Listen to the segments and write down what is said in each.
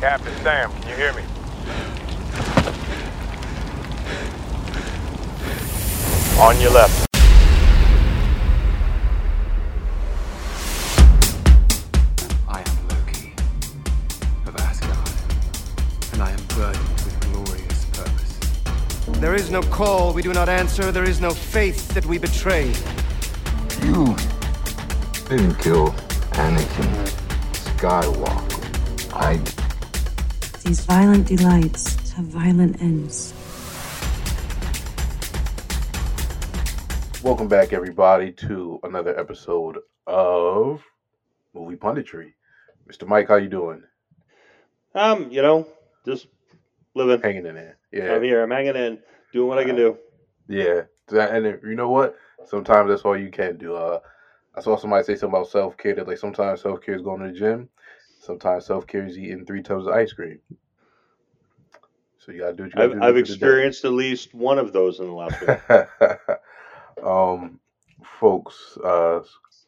Captain Sam, can you hear me? On your left. I am Loki of Asgard, and I am burdened with glorious purpose. There is no call we do not answer. There is no faith that we betray. You didn't kill Anakin Skywalker. I did. These violent delights have violent ends. Welcome back, everybody, to another episode of Movie Punditry. Mr. Mike, how you doing? Um, you know, just living. Hanging in there. Yeah. I'm here. I'm hanging in, doing what I can do. Yeah. That- And you know what? Sometimes that's all you can do. Uh, I saw somebody say something about self care. That like sometimes self care is going to the gym. Sometimes self care is eating three tubs of ice cream. So you gotta do what you gotta I've, do. I've for the day. experienced at least one of those in the last week. um, folks, uh,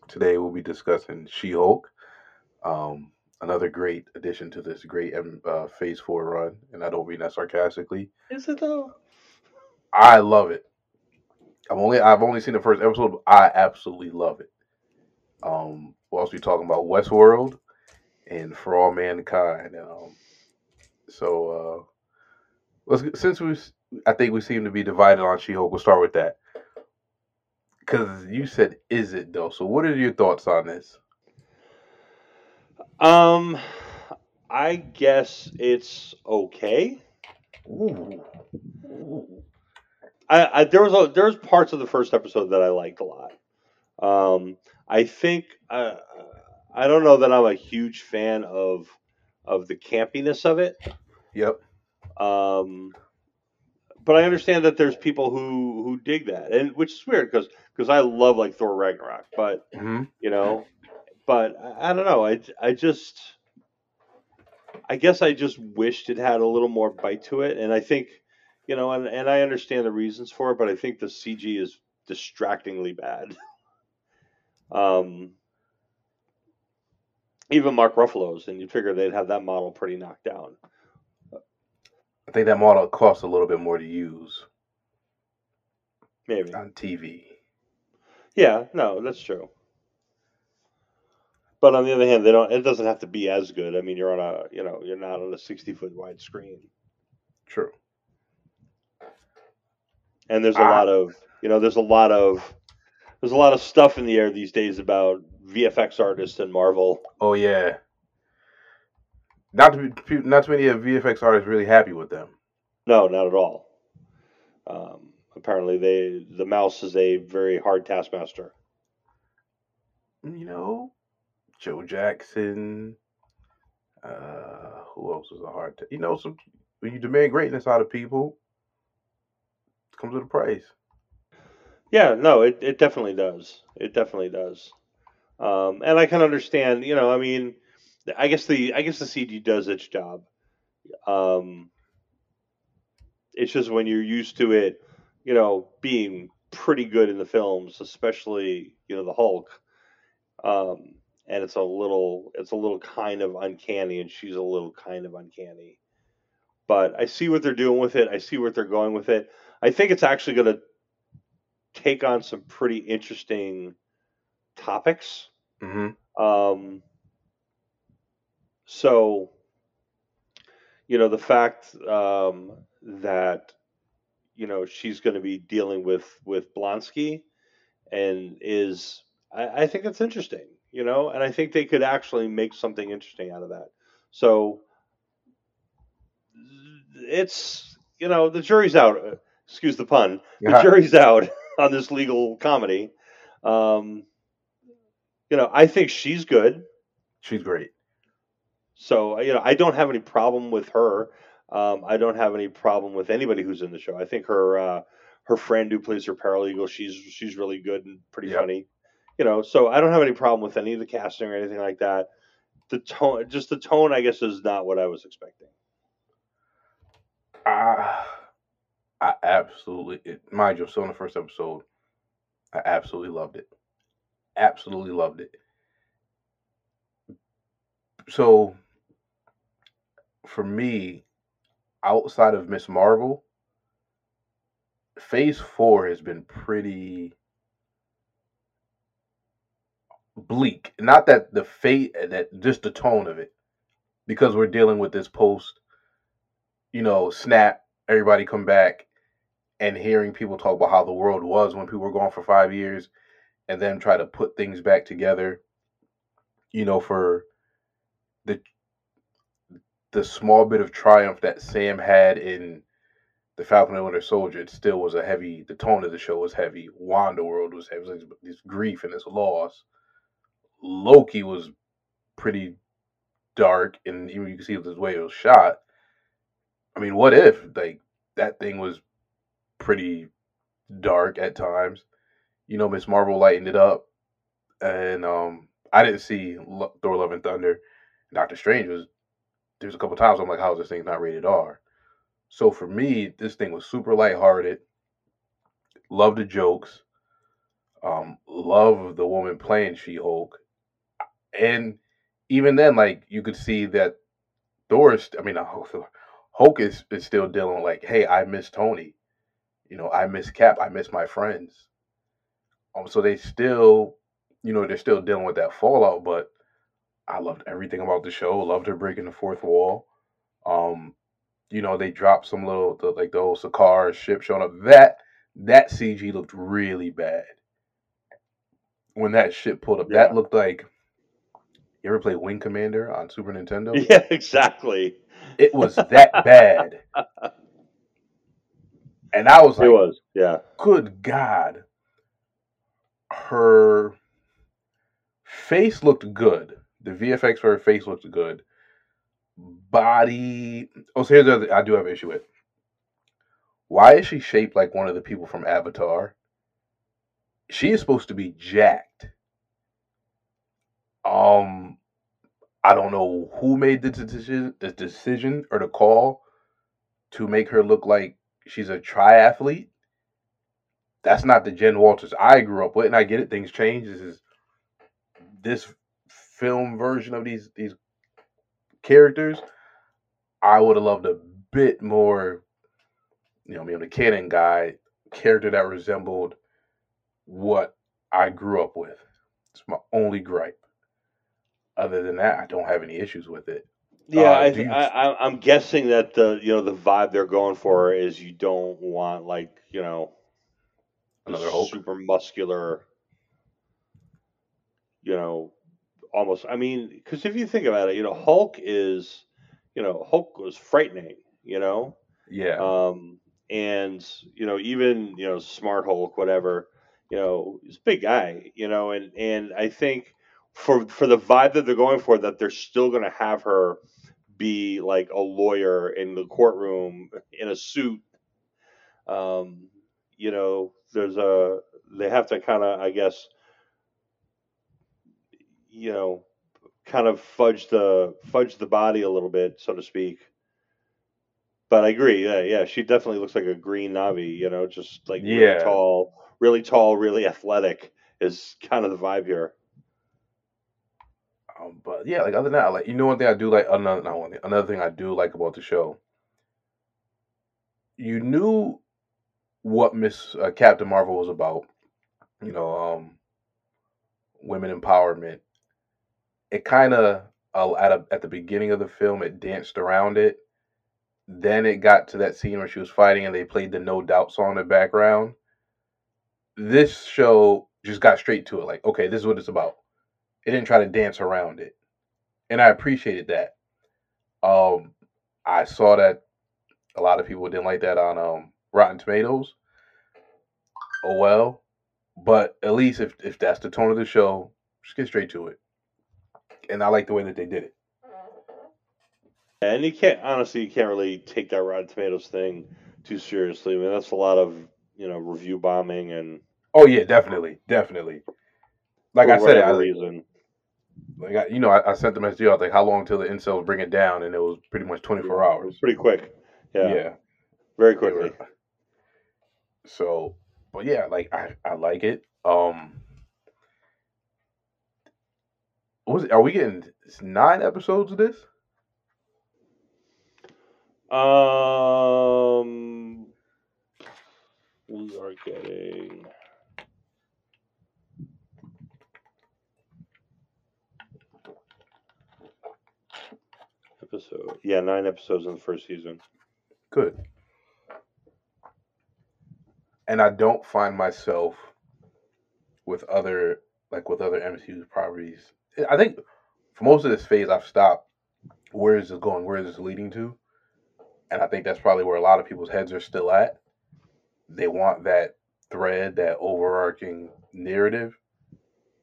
today we'll be discussing She-Hulk, um, another great addition to this great um, uh, Phase Four run, and I don't mean that sarcastically. Is it though? I love it. I've only I've only seen the first episode, but I absolutely love it. Um, we'll also be talking about Westworld and For All Mankind. Um, so uh, let's since we I think we seem to be divided on She-Hulk. We'll start with that because you said is it though. So what are your thoughts on this? Um, I guess it's okay. Ooh. Ooh. I, I there was a, there was parts of the first episode that I liked a lot. Um, I think uh, I don't know that I'm a huge fan of of the campiness of it. Yep. Um, but I understand that there's people who who dig that, and which is weird because because I love like Thor Ragnarok, but hmm you know, but I, I don't know. I I just I guess I just wished it had a little more bite to it, and I think you know, and and I understand the reasons for it, but I think the CG is distractingly bad. um. Even Mark Ruffalo's, and you figure they'd have that model pretty knocked down. I think that model costs a little bit more to use Maybe. on TV. Yeah, no, that's true. But on the other hand, they don't. It doesn't have to be as good. I mean, you're on a, you know, you're not on a 60 foot wide screen, True. and there's a Ah. lot of, you know, there's a lot of, there's a lot of stuff in the air these days about VFX artists in Marvel. Oh yeah. Not to be, not too many of VFX artists really happy with them. No, not at all. Um, apparently, they the mouse is a very hard taskmaster. You know, Joe Jackson. Uh, who else was a hard? T- you know, some when you demand greatness out of people, it comes with a price. Yeah, no, it, it definitely does. It definitely does. Um, and I can understand, you know, I mean, I guess the I guess the CG does its job. Um, it's just when you're used to it, you know, being pretty good in the films, especially you know the Hulk, um, and it's a little it's a little kind of uncanny, and she's a little kind of uncanny. But I see what they're doing with it. I see where they're going with it. I think it's actually going to take on some pretty interesting topics. Mm-hmm. Um, so, you know, the fact um, that you know she's going to be dealing with with Blonsky and is I, I think it's interesting, you know, and I think they could actually make something interesting out of that. So it's you know the jury's out. uh, Excuse the pun. The Yeah. jury's out on this legal comedy. Um, you know, I think she's good. She's great. So you know, I don't have any problem with her. Um, I don't have any problem with anybody who's in the show. I think her uh, her friend who plays her paralegal, she's she's really good and pretty Yep. funny. You know, so I don't have any problem with any of the casting or anything like that. The tone, just the tone, I guess, is not what I was expecting. I, I absolutely, it, mind you, I'm still in the first episode. I absolutely loved it. Absolutely loved it. So, for me, outside of Miss Marvel, Phase Four has been pretty bleak. Not that the fate, that just the tone of it, because we're dealing with this post, you know, snap. Everybody come back, and hearing people talk about how the world was when people were gone for five years, and then try to put things back together. You know, for the the small bit of triumph that Sam had in the Falcon and Winter Soldier, it still was a heavy. The tone of the show was heavy. Wanda World was heavy. Like this grief and this loss. Loki was pretty dark, and even you can see the way it was shot. I mean, what if like that thing was pretty dark at times? You know, Miss Marvel lightened it up, and um, I didn't see Thor: Love and Thunder. Doctor Strange was. There's a couple times I'm like, how is this thing not rated R? So for me, this thing was super lighthearted. Love the jokes. Um, love the woman playing She Hulk and even then, like you could see that Thor is, I mean, Hulk is, is still dealing like, hey, I miss Tony, you know, I miss Cap, I miss my friends. Um, so they still, you know, they're still dealing with that fallout. But I loved everything about the show. Loved her breaking the fourth wall. Um, you know, they dropped some little the, like the whole Sakaar ship showing up. That that CG looked really bad when that ship pulled up. Yeah. That looked like you ever play Wing Commander on Super Nintendo? Yeah, exactly. It was that bad. And I was like, It was. Yeah. good God. Her face looked good. The VFX for her face looked good. Body. Oh, so here's the other I do have an issue with. Why is she shaped like one of the people from Avatar? She is supposed to be jacked. Um, I don't know who made the decision, the decision or the call to make her look like she's a triathlete. That's not the Jen Walters I grew up with, and I get it. Things change. This is this film version of these these characters. I would have loved a bit more. You know, me, I'm the canon guy. Character that resembled what I grew up with. It's my only gripe. Other than that, I don't have any issues with it. Yeah, Uh, I, you- I, I- I'm guessing that the you know the vibe they're going for is you don't want like you know Another Hulk? super muscular, you know, almost. I mean, because if you think about it, you know, Hulk is, you know, Hulk was frightening, you know, Yeah. um, and you know even you know Smart Hulk, whatever, you know, he's a big guy, you know, and and I think for for the vibe that they're going for, that they're still going to have her be like a lawyer in the courtroom in a suit. Um, you know, there's a they have to kind of, I guess, you know, kind of fudge the fudge the body a little bit, so to speak. But I agree, yeah, yeah, she definitely looks like a green Na'vi, you know, just like Yeah. really tall, really tall, really athletic is kind of the vibe here. Um, but yeah, like other than that, like you know one thing I do like another not one thing, another thing I do like about the show. You knew what Miss uh, Captain Marvel was about, you know, um, women empowerment. It kind of uh, at a, at the beginning of the film, it danced around it. Then it got to that scene where she was fighting, and they played the No Doubt song in the background. This show just got straight to it, like, okay, this is what it's about it didn't try to dance around it and i appreciated that um i saw that a lot of people didn't like that on um rotten tomatoes. Oh well. But at least if if that's the tone of the show just get straight to it. And i like the way that they did it. And you can't honestly, you can't really take that Rotten Tomatoes thing too seriously. I mean, that's a lot of you know review bombing and oh yeah definitely definitely. Like i said I, reason. like I, you know I, I sent the message to you I was like how long till the incels bring it down? And it was pretty much 24 mm, hours. pretty quick. Yeah, yeah. Very quickly. So, but yeah, like I, I like it. Um, was? Are we getting nine episodes of this? Um, we are getting. Episode, yeah, nine episodes in the first season. Good. And I don't find myself with other like with other MCU properties. I think for most of this phase, I've stopped. Where is this going? Where is this leading to? And I think that's probably where a lot of people's heads are still at. They want that thread, that overarching narrative.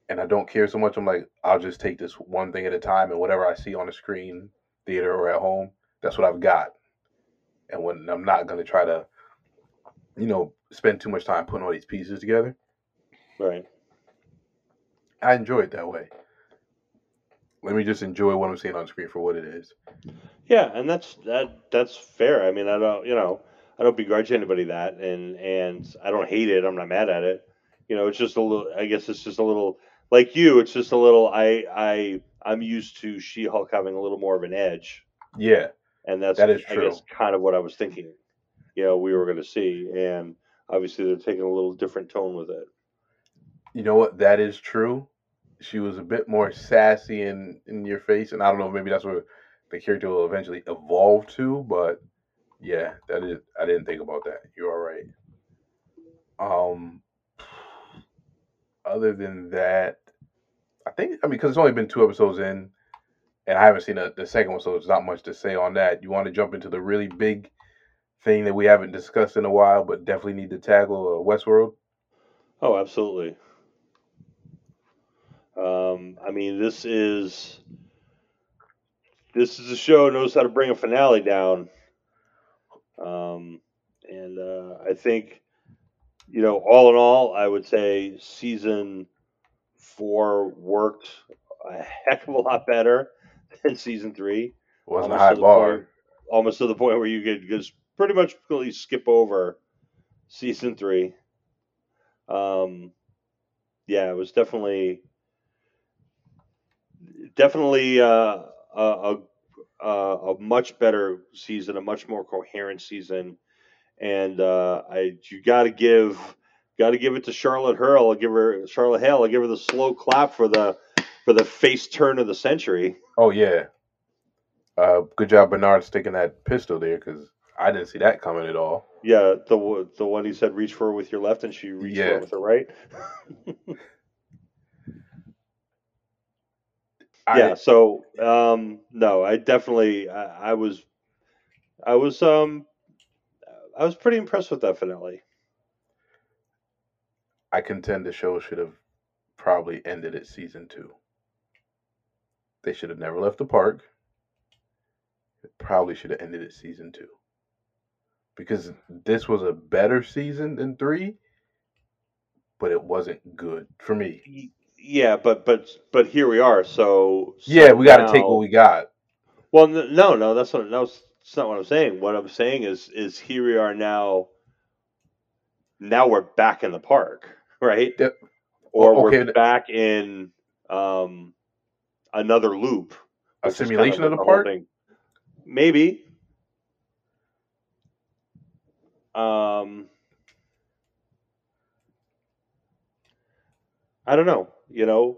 And I don't care so much. I'm like, I'll just take this one thing at a time, and whatever I see on the screen, theater or at home, that's what I've got. And when I'm not going to try to, you know, spend too much time putting all these pieces together, Right. I enjoy it that way. Let me just enjoy what I'm seeing on screen for what it is. Yeah, and that's that. That's fair. I mean, I don't, you know, I don't begrudge anybody that, and and I don't hate it. I'm not mad at it. You know, it's just a little. I guess it's just a little like you. It's just a little. I I I'm used to She-Hulk having a little more of an edge, Yeah, and that's That is I guess kind of what I was thinking. You know, we were going to see, and obviously they're taking a little different tone with it. you know what? That is true. She was a bit more sassy in in your face, and I don't know. Maybe that's where the character will eventually evolve to. But yeah, that is. I didn't think about that. You're all right. Um. Other than that, I think I mean because it's only been two episodes in, and I haven't seen the, the second one, so there's not much to say on that. You want to jump into the really big thing that we haven't discussed in a while, but definitely need to tackle uh, Westworld. Oh, absolutely. Um, I mean, this is this is a show that knows how to bring a finale down, um, and uh, I think you know, all in all, I would say season four worked a heck of a lot better than season three. Wasn't a high bar. point- almost to the point where you could just pretty much completely skip over season three. Um, yeah, it was definitely definitely uh, a, a a much better season, a much more coherent season, and uh, I you got to give got to give it to Charlotte Hurl. I'll give her Charlotte Hale. I'll give her the slow clap for the for the face turn of the century. Oh yeah. Uh, good job, Bernard, sticking that pistol there because I didn't see that coming at all. Yeah, the one- the one he said reach for with your left and she reached for Yeah. it with her right. I, yeah, so um, no, I definitely I, I was I was um I was pretty impressed with that finale. I contend the show should have probably ended at season two. They should have never left the park. It probably should have ended at season two. Because this was a better season than three, but it wasn't good for me. Yeah, but but but here we are. So, so Yeah, we got to take what we got. Well, no, no, that's not. No, that's not what I'm saying. What I'm saying is, is here we are now. Now we're back in the park, right? Yep. Or okay, we're back in um, another loop. A is kind simulation of what the park? thing- Maybe. Um, I don't know. You know,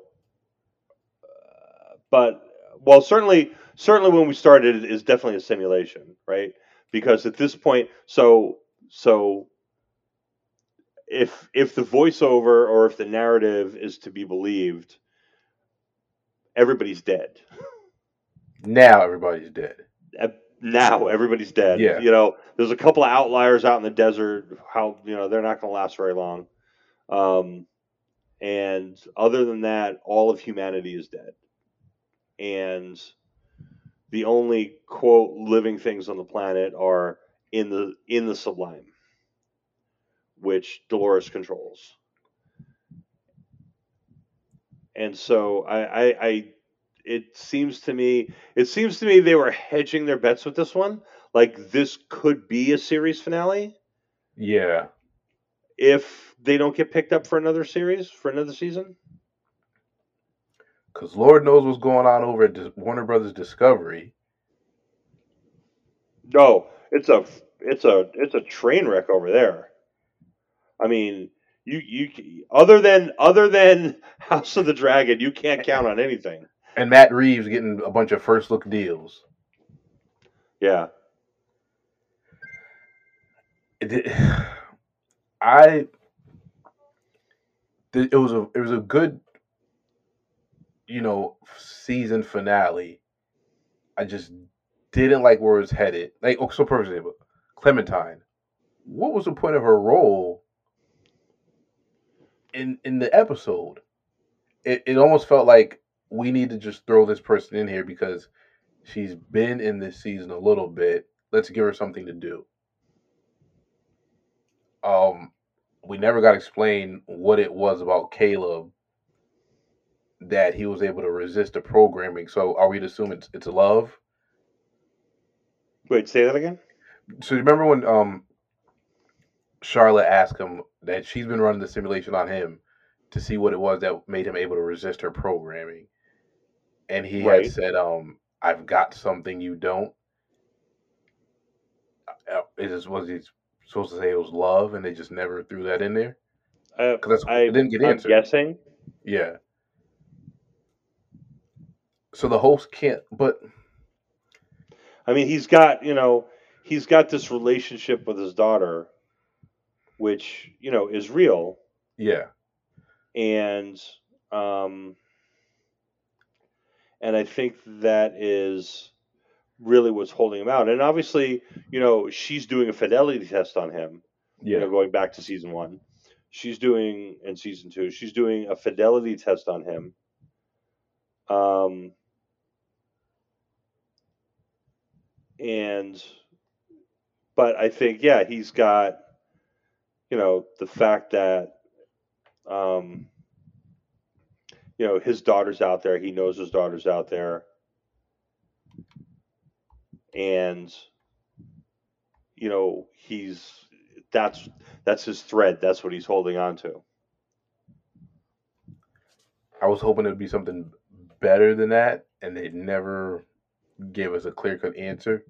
Uh, but well, certainly, certainly when we started, it is definitely a simulation, right? Because at this point, so so if if the voiceover or if the narrative is to be believed, everybody's dead. Now everybody's dead. Uh, Now everybody's dead. Yeah. You know, there's a couple of outliers out in the desert. How you know they're not going to last very long. Um, and other than that, all of humanity is dead. And the only quote living things on the planet are in the in the sublime, which Dolores controls. And so I, I, I it seems to me it seems to me they were hedging their bets with this one. Like this could be a series finale Yeah. if they don't get picked up for another series for another season. Because Lord knows what's going on over at Warner Brothers Discovery. No, it's a it's a it's a train wreck over there. I mean, you you other than other than House of the Dragon, you can't count on anything. And Matt Reeves getting a bunch of first look deals. Yeah, It I it was a it was a good you know season finale. I just didn't like where it was headed. Like oh, so for example, Clementine. What was the point of her role in in the episode? It it almost felt like we need to just throw this person in here because she's been in this season a little bit. Let's give her something to do. Um, we never got explained what it was about Caleb that he was able to resist the programming. So are we to assume it's it's love? wait, say that again. So remember when um Charlotte asked him that she's been running the simulation on him to see what it was that made him able to resist her programming, and he Right. had said, "Um, I've got something you don't." Uh, Is was he supposed to say it was love, and they just never threw that in there? Uh, Because I didn't get I'm answered. guessing. Yeah. So the host can't, but I mean, he's got you know he's got this relationship with his daughter, which you know is real, yeah, and um, and I think that is really what's holding him out. And obviously, you know, she's doing a fidelity test on him. You yeah, know, going back to season one, she's doing in season two, she's doing a fidelity test on him. Um, and but I think yeah, he's got you know the fact that um, you know his daughter's out there. He knows his daughter's out there, and you know he's that's that's his thread. That's what he's holding on to. I was hoping it'd be something better than that, and they never gave us a clear cut answer.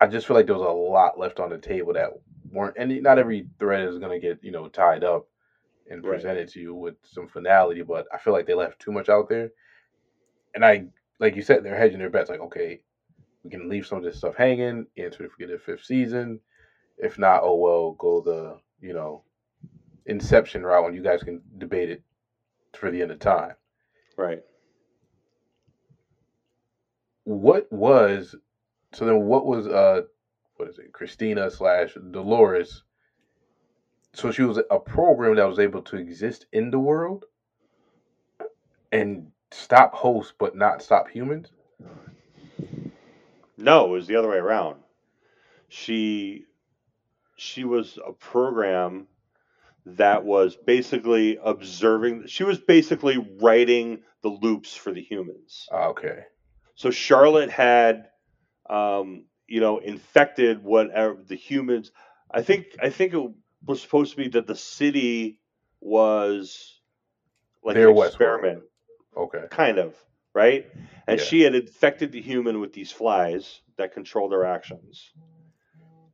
I just feel like there was a lot left on the table that weren't, and not every thread is gonna get you know tied up and Right. presented to you with some finality, but I feel like they left too much out there. And I, like you said, they're hedging their bets. Like, okay, we can leave some of this stuff hanging, answer if we get a fifth season. If not, oh well, go the you know Inception route, and you guys can debate it for the end of time. Right. what was so then what was uh what is it christina slash dolores so she was a program that was able to exist in the world and stop hosts but not stop humans No, it was the other way around. She she was a program that was basically observing she was basically writing the loops for the humans. Ah, okay So Charlotte had um, you know, infected whatever the humans I think I think it was supposed to be that the city was like Their an Westworld. experiment. Okay. Kind of right? And Yeah. she had infected the human with these flies that control their actions.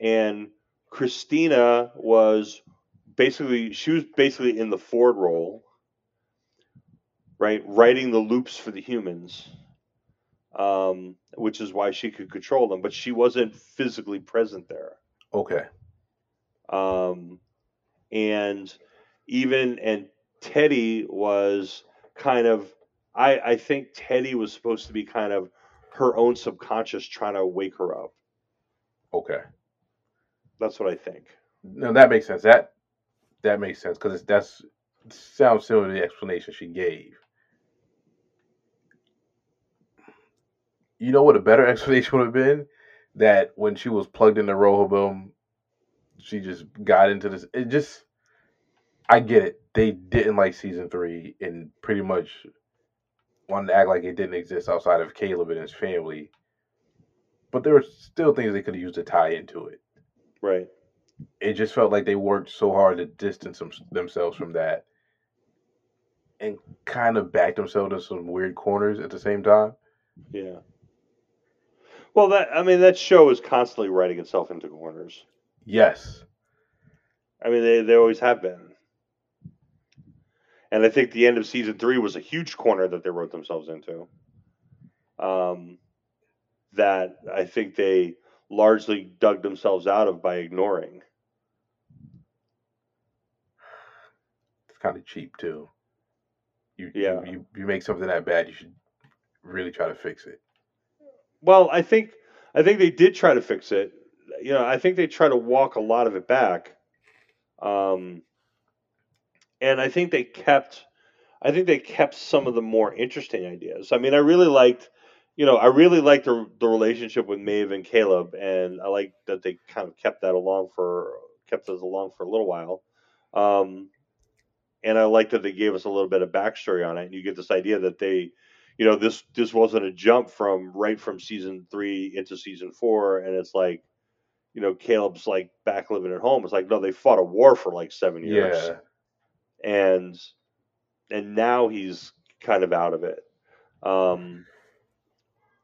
And christina was basically she was basically in the ford role right? Writing the loops for the humans um, which is why she could control them but she wasn't physically present there. Okay. Um, and even and Teddy was kind of I I think Teddy was supposed to be kind of her own subconscious trying to wake her up. okay That's what I think. no that makes sense that that makes sense because that's sounds similar to the explanation she gave you know what a better explanation would have been that when she was plugged into Rehoboam, she just got into this. It just, I get it. They didn't like season three and pretty much wanted to act like it didn't exist outside of Caleb and his family. But there were still things they could have used to tie into it. Right. It just felt like they worked so hard to distance them, themselves from that and kind of backed themselves in some weird corners at the same time. Yeah. Well, that I mean that show is constantly writing itself into corners. Yes. I mean they they always have been. And I think the end of season three was a huge corner that they wrote themselves into. Um, that I think they largely dug themselves out of by ignoring. It's kind of cheap too. You, Yeah. you, you you make something that bad, you should really try to fix it. Well, I think I think they did try to fix it. You know, I think they try to walk a lot of it back. Um, and I think they kept I think they kept some of the more interesting ideas. I mean, I really liked you know, I really liked the the relationship with Maeve and Caleb and I like that they kind of kept that along for kept us along for a little while. Um, and I like that they gave us a little bit of backstory on it and you get this idea that they you know this this wasn't a jump from right from season three into season four and it's like you know caleb's like back living at home it's like no they fought a war for like seven years. Yeah. and and now he's kind of out of it. Um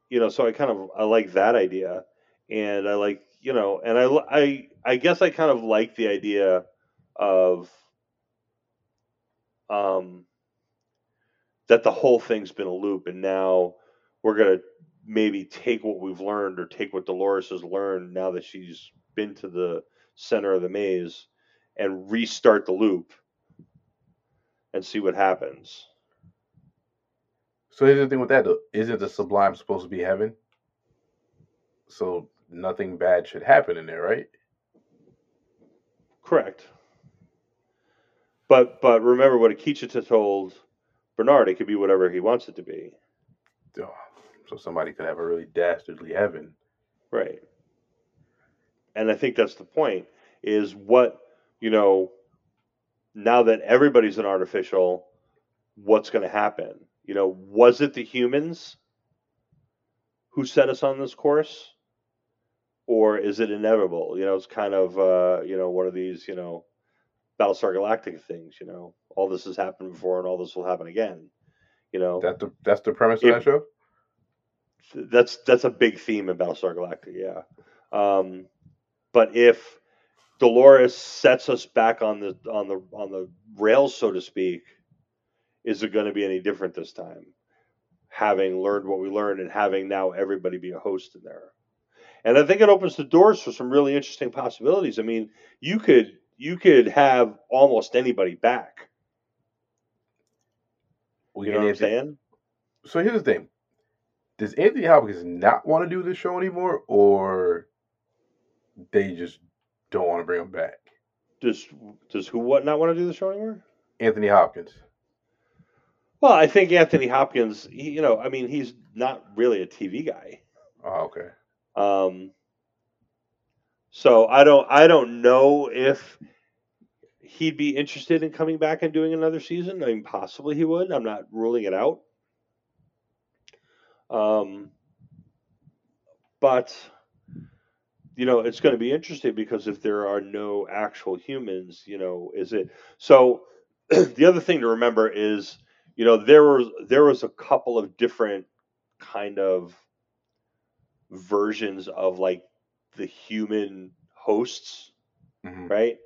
you know so i kind of i like that idea. And i like you know and i i i guess i kind of like the idea of um that the whole thing's been a loop and now we're going to maybe take what we've learned or take what Dolores has learned now that she's been to the center of the maze and restart the loop and see what happens. So here's the thing with that though. Isn't the sublime supposed to be heaven? So nothing bad should happen in there, right? Correct. But but remember what Akecheta told Bernard, it could be whatever he wants it to be. Oh, So somebody could have a really dastardly heaven. Right. And I think that's the point is what, you know, now that everybody's an artificial, what's going to happen? You know, was it the humans who set us on this course? Or is it inevitable? You know, it's kind of, uh, you know, one of these, you know, Battlestar Galactic things, you know, all this has happened before and all this will happen again. You know, That's the that's the premise If- of that show. That's that's a big theme in Battlestar Galactica, yeah. Um, but if Dolores sets us back on the on the on the rails, so to speak, is it going to be any different this time? Having learned what we learned and having now everybody be a host in there, and I think it opens the doors for some really interesting possibilities. I mean, you could you could have almost anybody back. We You know what I'm saying? So here's the thing: Does Anthony Hopkins not want to do this show anymore, or they just don't want to bring him back? Does does who what not want to do the show anymore? Anthony Hopkins. Well, I think Anthony Hopkins, he, you know, I mean, he's not really a TV guy. Oh, okay. Um, so I don't, I don't know if he'd be interested in coming back and doing another season. I mean, possibly he would. I'm not ruling it out. Um, but you know, it's going to be interesting because if there are no actual humans, you know, is it so? the other thing to remember is, you know, there was there was a couple of different kind of versions of like the human hosts, hmm right?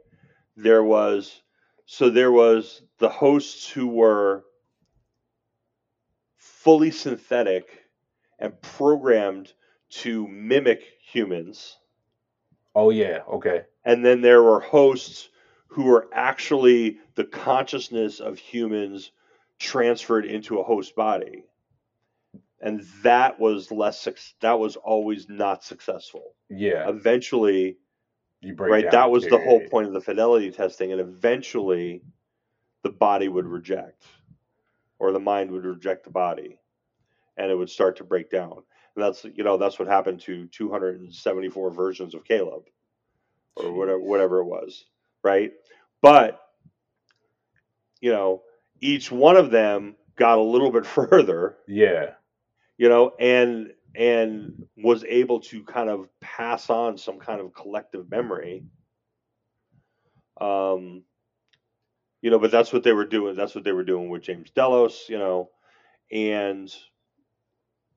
There was so there was the hosts who were fully synthetic and programmed to mimic humans. Oh yeah. Okay. And then there were hosts who were actually the consciousness of humans transferred into a host body. And that was less that was always not successful. Yeah. Eventually, You break right, that was the whole point of the fidelity testing and eventually the body would reject or the mind would reject the body and it would start to break down. And that's you know, that's what happened to 274 versions of Caleb or whatever whatever it was, right? But you know, each one of them got a little bit further, Yeah. you know, and and was able to kind of pass on some kind of collective memory. Um, you know, but that's what they were doing. That's what they were doing with James Delos, you know, and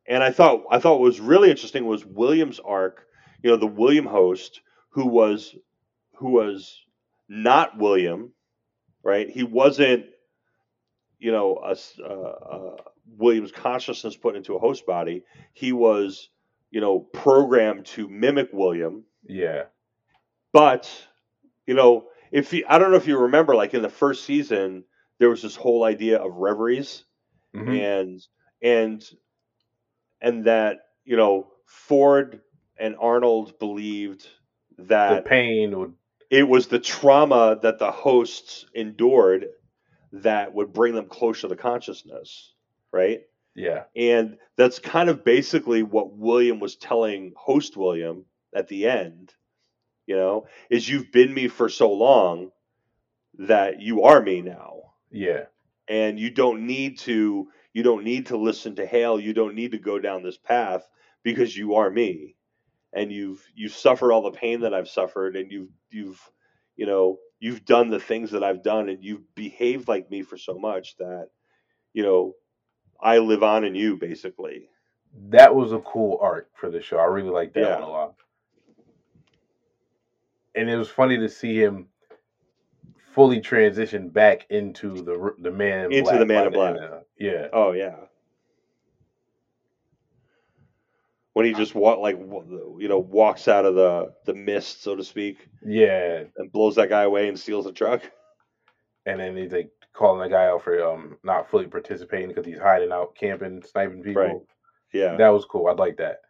and I thought I thought what was really interesting was William's arc. You know, the William host who was who was not William, right? He wasn't, you know, a, uh, uh, William's consciousness put into a host body. He was, you know, programmed to mimic William. Yeah. But, you know, if you, I don't know if you remember, like in the first season, there was this whole idea of reveries Mhm. and and and that you know Ford and Arnold believed that The pain would. it was the trauma that the hosts endured that would bring them closer to consciousness, right? Yeah. And that's kind of basically what William was telling host William at the end, you know, is you've been me for so long that you are me now. Yeah. And you don't need to you don't need to listen to Hale, you don't need to go down this path because you are me. And you've you've suffered all the pain that I've suffered and you've you've you know, you've done the things that I've done and you've behaved like me for so much that you know, I live on in you basically. That was a cool arc for the show. I really liked that Yeah. one a lot. And it was funny to see him fully transition back into the the man in Into black the Man in Black. of- yeah. Oh yeah. When he just walk like you know walks out of the the mist, so to speak, Yeah. and blows that guy away and steals the truck. And then he's like calling the guy out for um not fully participating because he's hiding out, camping, sniping people. Right. Yeah, That was cool. I'd like that.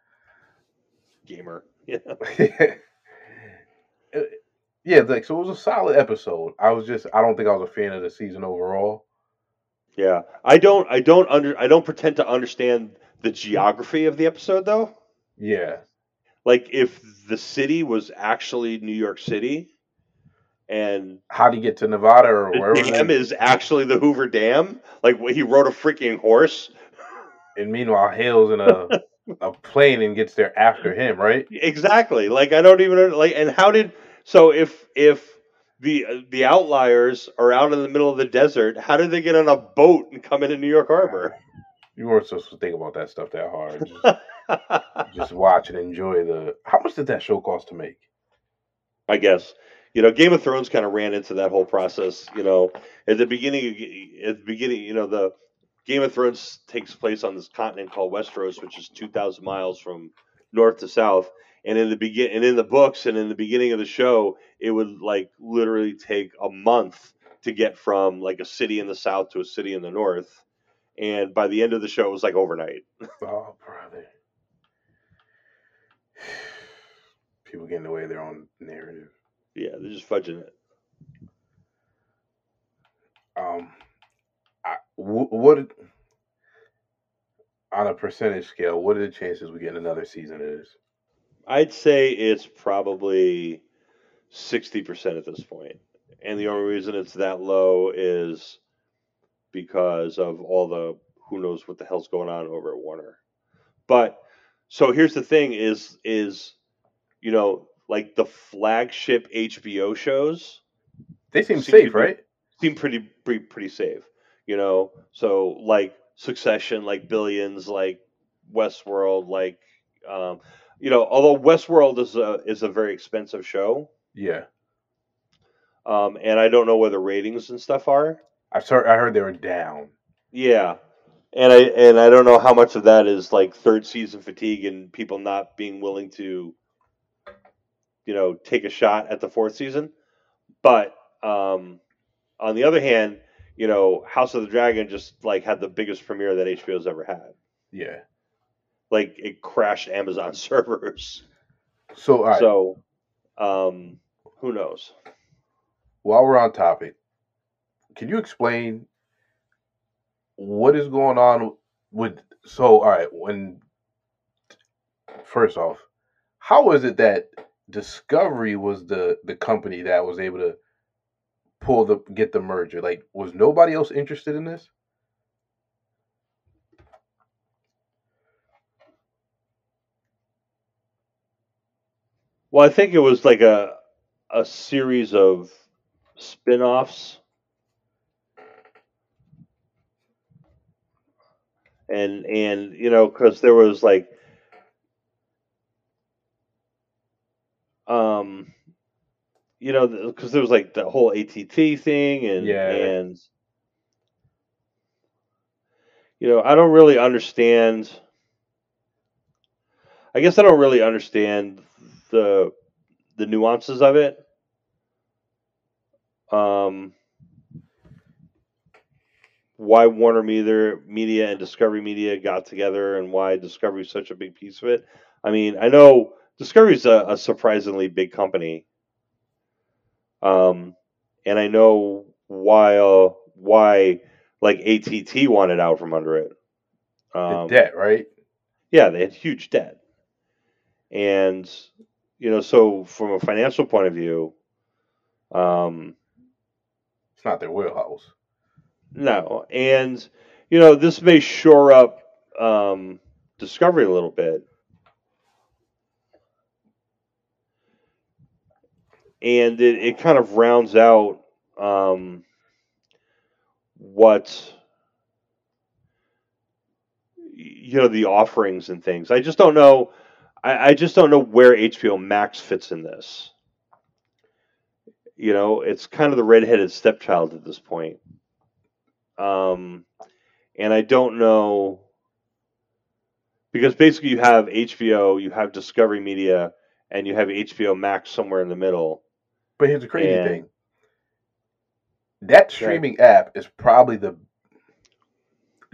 gamer. Yeah, yeah, like so it was a solid episode. I was just I don't think I was a fan of the season overall. yeah. I don't I don't under I don't pretend to understand the geography of the episode though. Yeah. Like if the city was actually New York City, and How do you get to Nevada or the wherever? dam they- is actually the Hoover Dam, like he rode a freaking horse. and meanwhile, Hale's in a a plane and gets there after him, right? Exactly. Like I don't even like. And how did so if if the the outliers are out in the middle of the desert, how did they get on a boat and come into New York Harbor? You weren't supposed to think about that stuff that hard. Just, just watch and enjoy the. How much did that show cost to make? I guess you know Game of Thrones kind of ran into that whole process. You know, at the beginning, at the beginning, you know the Game of Thrones takes place on this continent called Westeros, which is two thousand miles from north to south. And in the begin, and in the books, and in the beginning of the show, it would like literally take a month to get from like a city in the south to a city in the north. And by the end of the show, it was like overnight. Oh, brother. People getting away with their own narrative. Yeah, they're just fudging it. Um, I, wh- what on a percentage scale? What are the chances we get another season of this? I'd say it's probably sixty percent at this point, and the only reason it's that low is because of all the who knows what the hell's going on over at Warner. But so here's the thing: is is you know like the flagship HBO shows They seem Seem safe, right? seem pretty pretty pretty safe. You know, so like Succession, like Billions, like Westworld, like um, you know, although Westworld is a is a very expensive show, Yeah, um, and I don't know where the ratings and stuff are. I heard. I heard they were down. Yeah, and I and I don't know how much of that is like third season fatigue and people not being willing to, you know, take a shot at the fourth season. But um, on the other hand, you know, House of the Dragon just like had the biggest premiere that HBO's ever had. Yeah. Like it crashed Amazon servers. So, right. So, um, who knows? while we're on topic, can you explain what is going on with? So, all right. When first off, how is it that Discovery was the the company that was able to pull the get the merger? Like, was nobody else interested in this? Well, I think it was like a a series of spin-offs. and and you know because there was like um you know because there was like the whole att thing and Yeah. and you know i don't really understand i guess i don't really understand the the nuances of it um why Warner Media, Media and Discovery Media got together and why Discovery is such a big piece of it. I mean, I know Discovery's a, a surprisingly big company, um, and I know why uh, why like ATT wanted out from under it. The Um, debt, right? yeah, they had huge debt, and you know, so from a financial point of view, um, It's not their wheelhouse. No, and you know this may shore up um, Discovery a little bit, and it, it kind of rounds out um, what you know the offerings and things. I just don't know. I, I just don't know where HBO Max fits in this. You know, it's kind of the redheaded stepchild at this point. Um, and I don't know because basically you have HBO, you have Discovery Media, and you have HBO Max somewhere in the middle. But here's the crazy And- thing. That streaming app is probably the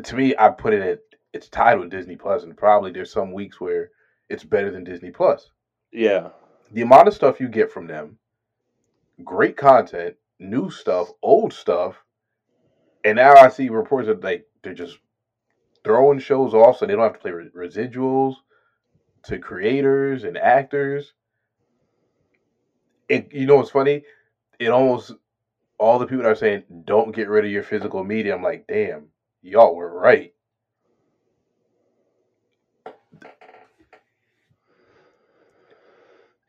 to me, I put it at it's tied with Disney Plus, and probably there's some weeks where it's better than Disney Plus. Yeah, The amount of stuff you get from them, great content, new stuff, old stuff, and now I see reports that like they're just throwing shows off, so they don't have to play re- residuals to creators and actors. It, you know what's funny? It almost all the people that are saying don't get rid of your physical media. I'm like, damn, y'all were right.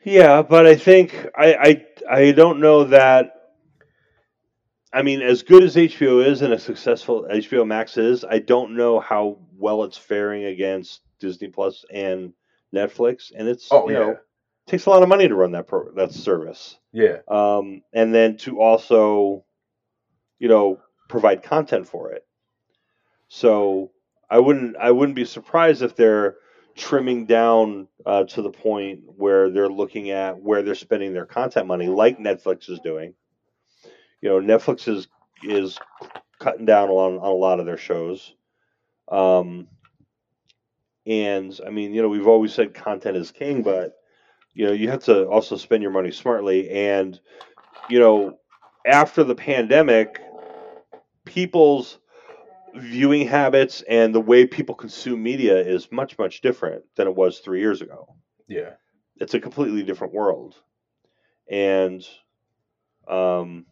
Yeah, but I think I I I don't know that. I mean, as good as HBO is and as successful HBO Max is, I don't know how well it's faring against Disney Plus and Netflix, and it's Oh you yeah, know takes a lot of money to run that pro- that service. yeah, um, and then to also, you know, provide content for it. So I wouldn't I wouldn't be surprised if they're trimming down uh, to the point where they're looking at where they're spending their content money, like Netflix is doing. You know, Netflix is is cutting down on on a lot of their shows. Um, and I mean, you know, we've always said content is king, but you know, you have to also spend your money smartly. And you know, after the pandemic, people's viewing habits and the way people consume media is much much different than it was three years ago. yeah. It's a completely different world, and um,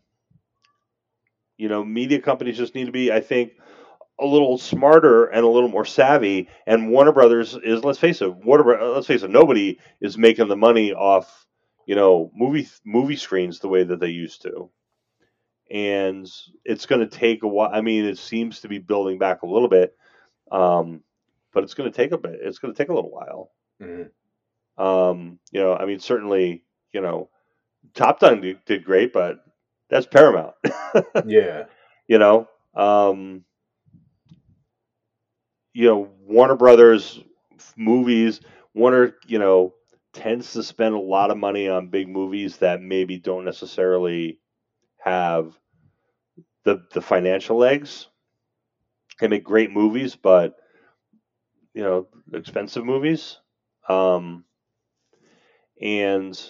you know, media companies just need to be, I think, a little smarter and a little more savvy. And Warner Brothers is, let's face it, Warner, let's face it, nobody is making the money off, you know, movie movie screens the way that they used to. And it's going to take a while. I mean, it seems to be building back a little bit, um, but it's going to take a bit. It's going to take a little while. Mhm. Um, you know, I mean, certainly, you know, Top Gun did, did great, but that's Paramount. Yeah, you know um you know warner brothers movies warner you know tends to spend a lot of money on big movies that maybe don't necessarily have the the financial legs. They make great movies but you know expensive movies. Um and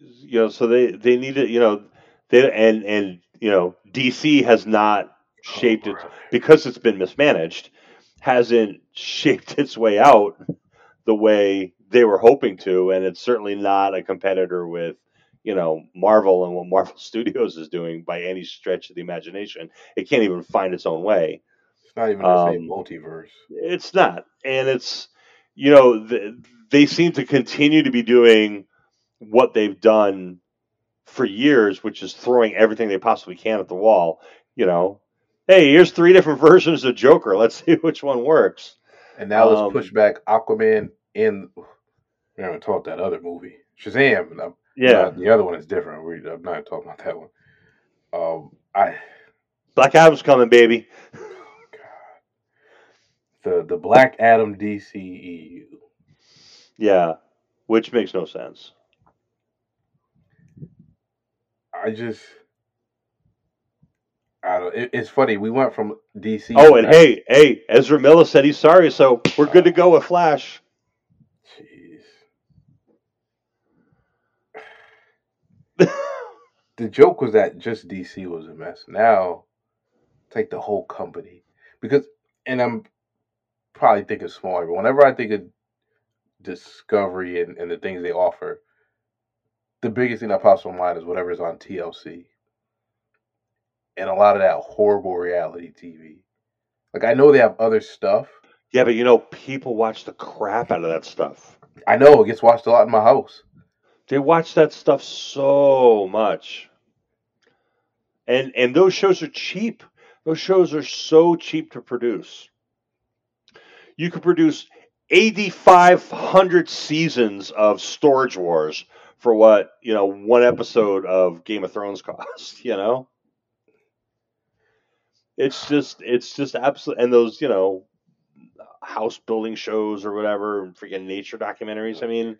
you know so they they need to you know they and and you know DC has not shaped it because it's been mismanaged hasn't shaped its way out the way they were hoping to and it's certainly not a competitor with you know Marvel and what Marvel Studios is doing by any stretch of the imagination it can't even find its own way it's not even the same Um, multiverse. it's not and it's you know th- they seem to continue to be doing what they've done for years which is throwing everything they possibly can at the wall you know hey, here's three different versions of Joker. Let's see which one works. And now let's Um, push back Aquaman in. We haven't talked that other movie, Shazam. Yeah, the other one is different. We, I'm not talking about that one. Um, I Black Adam's coming, baby. the the Black Adam DCEU. Yeah, which makes no sense. I just. I don't. It, it's funny. We went from DC. Oh, and hey, hey, Ezra Miller said he's sorry, so we're good to go with Flash. The joke was that just DC was a mess. Now, take the whole company because, and I'm probably thinking smaller, but whenever I think of Discovery and, and the things they offer, the biggest thing that pops in my mind is whatever's on TLC, and a lot of that horrible reality TV. Like I know they have other stuff. Yeah, but you know, people watch the crap out of that stuff. I know it gets watched a lot in my house. They watch that stuff so much. And and those shows are cheap. Those shows are so cheap to produce. You could produce 8500 seasons of Storage Wars for what, you know, one episode of Game of Thrones cost, you know? It's just it's just absolute and those, you know, house building shows or whatever, freaking nature documentaries. I mean,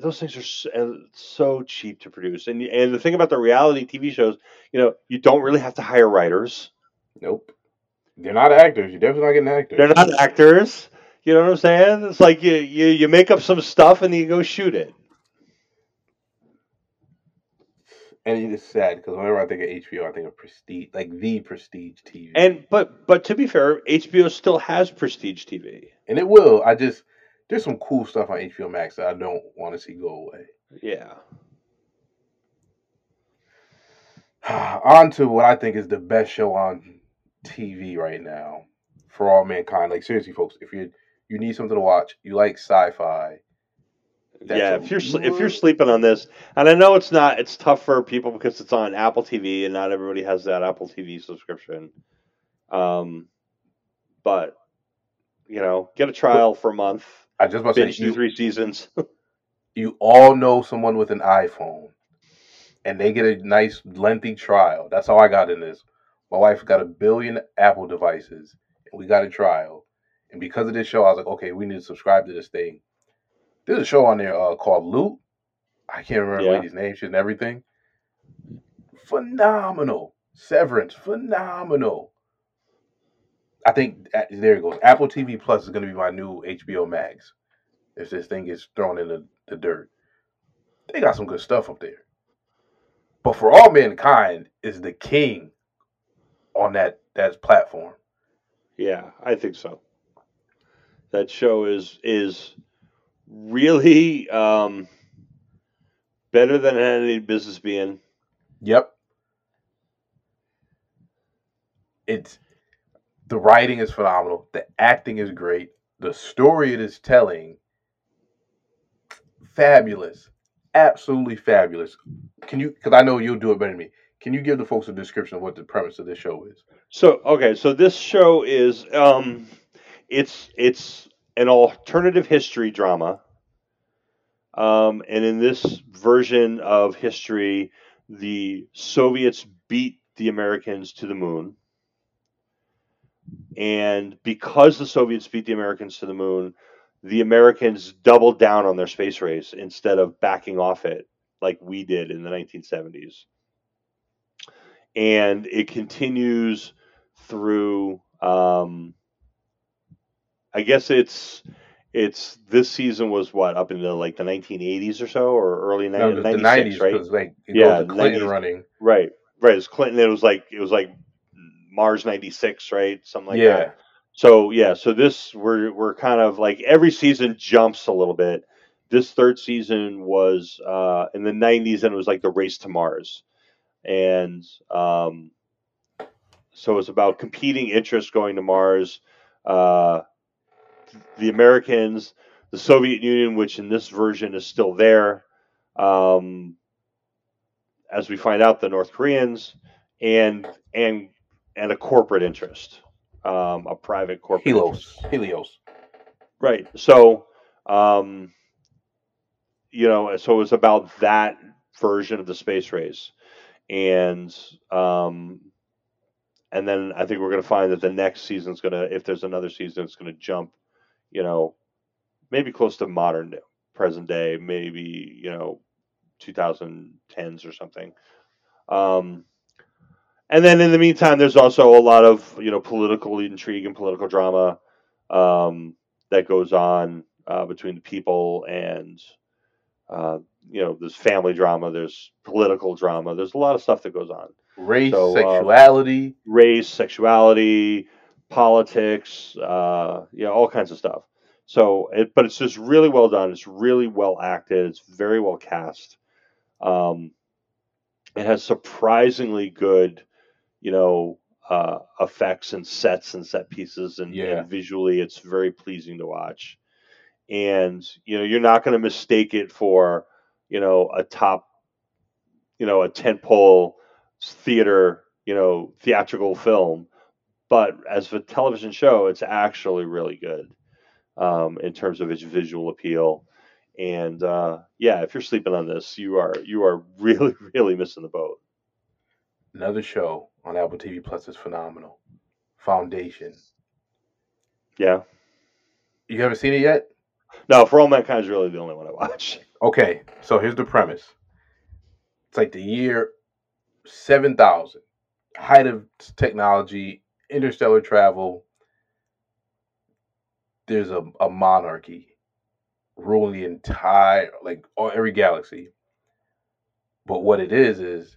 those things are so, uh, so cheap to produce. And and the thing about the reality TV shows, you know, you don't really have to hire writers. Nope. They're not actors. You're definitely not getting actors. They're not actors. You know what I'm saying? It's like you you, you make up some stuff and you go shoot it. And it is sad because whenever I think of HBO, I think of prestige, like the prestige TV. And but but to be fair, HBO still has prestige TV. and it will. I just there's some cool stuff on HBO Max that I don't want to see go away. Yeah. on to what I think is the best show on TV right now for all mankind. Like seriously, folks, if you you need something to watch, you like sci-fi. That's yeah, if you're sl- if you're sleeping on this, and I know it's not, it's tough for people because it's on Apple TV, and not everybody has that Apple TV subscription. Um, but you know, get a trial for a month, I just about to say you, three seasons. you all know someone with an iPhone, and they get a nice lengthy trial. That's how I got in this. My wife got a billion Apple devices, and we got a trial. And because of this show, I was like, okay, we need to subscribe to this thing. There's a show on there uh, called Loot. I can't remember Yeah. lady's name. She's and everything. Phenomenal. Severance. Phenomenal. I think uh, there it goes. Apple TV Plus is going to be my new HBO Max. If this thing gets thrown in the, the dirt, they got some good stuff up there. But for all mankind is the king on that that platform. yeah, I think so. That show is is really um, better than it had any business being. Yep. It's the writing is phenomenal. The acting is great. The story it is telling, fabulous, absolutely fabulous. Can you? Because I know you'll do it better than me. Can you give the folks a description of what the premise of this show is? So okay, so this show is um, it's it's an alternative history drama, um, and in this version of history, the Soviets beat the Americans to the moon, and because the Soviets beat the Americans to the moon, the Americans doubled down on their space race instead of backing off it like we did in the 1970s. And it continues through um I guess it's it's this season was what up into like the 1980s or so or early No, 90s, the, the 96 90s, right like it Yeah, Clinton 90s. running. right right it's Clinton it was like it was like Mars 96 right? Something like yeah, that. So yeah so this we're we're kind of like every season jumps a little bit. This third season was uh in the 90s and it was like the race to Mars. And um so it's about competing interests going to Mars. Uh, the Americans, the Soviet Union, which in this version is still there, um, as we find out, the North Koreans, and and and a corporate interest, um, a private corporate Helios. interest. Helios. Right. So, um, you know, so it was about that version of the space race, and um, and then I think we're going to find that the next season's going to, if there's another season, it's going to jump, you know, maybe close to modern, present day, maybe you know, 2010s or something. Um, and then in the meantime, there's also a lot of you know political intrigue and political drama um, that goes on uh, between the people and uh, you know there's family drama, there's political drama, there's a lot of stuff that goes on. Race, So, um, sexuality. Race, sexuality, politics, uh, you know, all kinds of stuff. So, it, but it's just really well done. It's really well acted. It's very well cast. Um, it has surprisingly good, you know, uh, effects and sets and set pieces, and, Yeah. and visually, it's very pleasing to watch. And you know, you're not going to mistake it for, you know, a top, you know, a tentpole theater, you know, theatrical film. But as a television show, it's actually really good um, in terms of its visual appeal. And uh, yeah, if you're sleeping on this, you are you are really really missing the boat. Another show on Apple TV Plus is phenomenal. Foundation. Yeah. You haven't seen it yet? No, For All Mankind is really the only one I watch. Okay, so here's the premise. It's like the year 7000, height of technology, interstellar travel. There's a, a monarchy ruling the entire, like all, every galaxy. But what it is is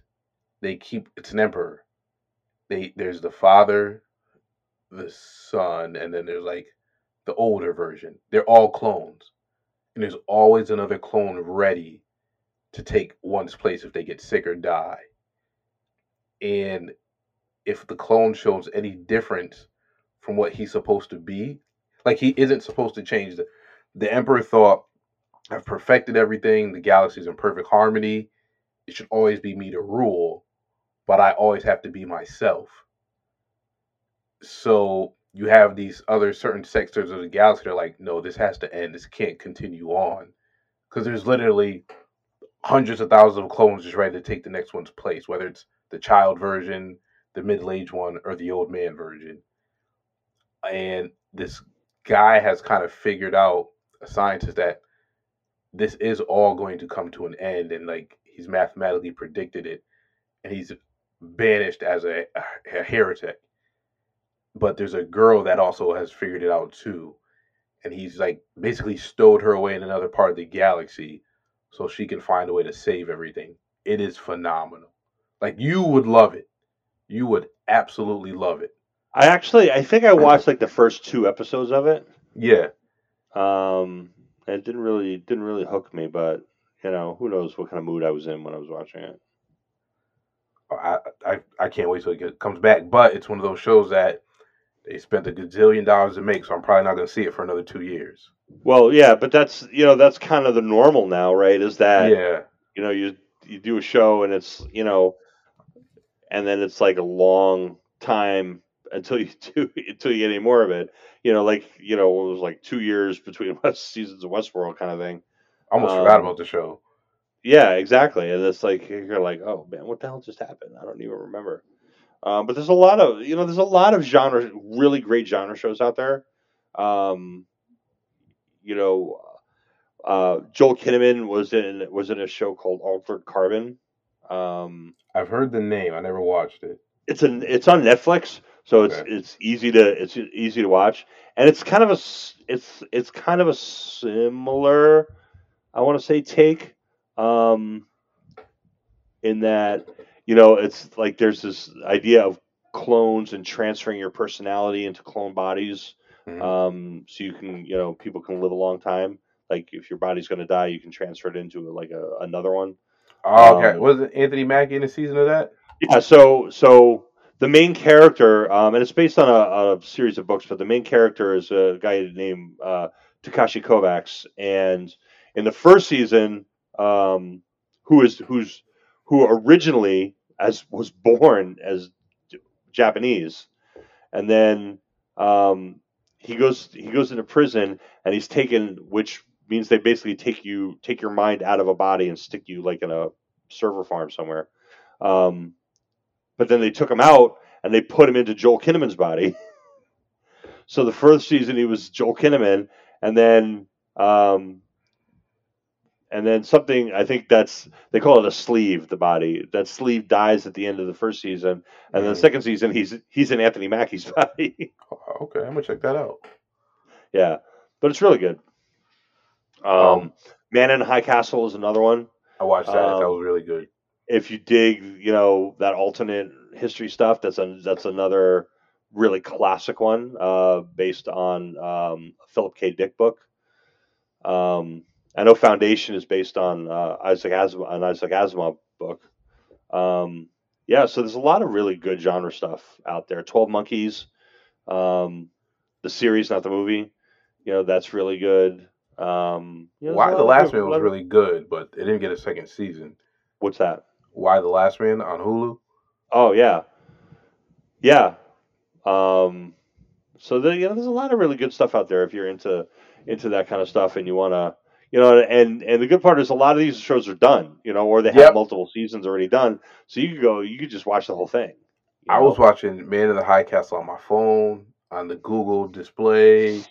they keep it's an emperor. They there's the father, the son, and then there's like the older version. They're all clones and there's always another clone ready to take one's place if they get sick or die. And if the clone shows any difference from what he's supposed to be, like he isn't supposed to change the the emperor thought I've perfected everything, the galaxy's in perfect harmony. It should always be me to rule, but I always have to be myself. So you have these other certain sectors of the galaxy that are like, no, this has to end. This can't continue on. Because there's literally hundreds of thousands of clones just ready to take the next one's place, whether it's the child version, the middle aged one, or the old man version. And this guy has kind of figured out, a scientist, that this is all going to come to an end. And like he's mathematically predicted it. And he's banished as a, a heretic. But there's a girl that also has figured it out too. And he's like basically stowed her away in another part of the galaxy so she can find a way to save everything. It is phenomenal. Like you would love it. You would absolutely love it. I actually I think I watched like the first two episodes of it. yeah. Um, it didn't really didn't really hook me, but you know who knows what kind of mood I was in when I was watching it. I, I I can't wait till it get- comes back but it's one of those shows that they spent a gazillion dollars to make so i'm probably not going to see it for another two years. Well, yeah, but that's you know that's kind of the normal now, right? Is that yeah. you know you you do a show and it's you know and then it's like a long time until you do until you get any more of it. You know like you know it was like two years between west seasons of westworld kind of thing. I almost forgot Um, about the show yeah exactly and it's like you're like oh man what the hell just happened? I don't even remember. Um, but there's a lot of you know there's a lot of genre really great genre shows out there. Um, you know uh, joel kinnaman was in was in a show called altered carbon. Um, i've heard the name. I never watched it. it's an it's on Netflix, so it's Okay. it's easy to it's easy to watch, and it's kind of a it's it's kind of a similar, I want to say take, um, in that you know it's like there's this idea of clones and transferring your personality into clone bodies, Mhm. um, so you can you know people can live a long time. Like if your body's going to die, you can transfer it into like a, another one. oh, okay um, was it anthony mackie in the season of that Yeah, so so the main character, um, and it's based on a, a series of books, but the main character is a guy named uh, Takeshi Kovacs, and in the first season, um, who is who's who originally as was born as Japanese, and then um, he goes he goes into prison and he's taken, which means they basically take you take your mind out of a body and stick you like in a server farm somewhere. Um, but then they took him out and they put him into Joel Kinnaman's body. so the first season he was Joel Kinnaman, and then um, and then something I think that's they call it a sleeve. The body that sleeve dies at the end of the first season, and then the Mhm. second season he's he's in Anthony Mackie's body. Oh, okay, I'm gonna check that out. yeah, but it's really good. Um, Um, Man in High Castle is another one. I watched that. that Um, was really good. If you dig, you know that alternate history stuff. That's a, that's another really classic one, uh, based on um, Philip K. Dick book. Um, I know Foundation is based on uh, Isaac Asimov, an Isaac Asimov book. Um, yeah, so there's a lot of really good genre stuff out there. Twelve Monkeys, um, the series, not the movie. You know that's really good. Um, you know, Y the Last Man was really good, but it didn't get a second season. What's that? Y the Last Man on Hulu? Oh yeah, yeah. Um, so there, you know, there's a lot of really good stuff out there if you're into into that kind of stuff and you want to, you know, and and the good part is a lot of these shows are done, you know, or they have Yep. multiple seasons already done, so you could go, you could just watch the whole thing. I know? was watching Man of the High Castle on my phone, on the Google display,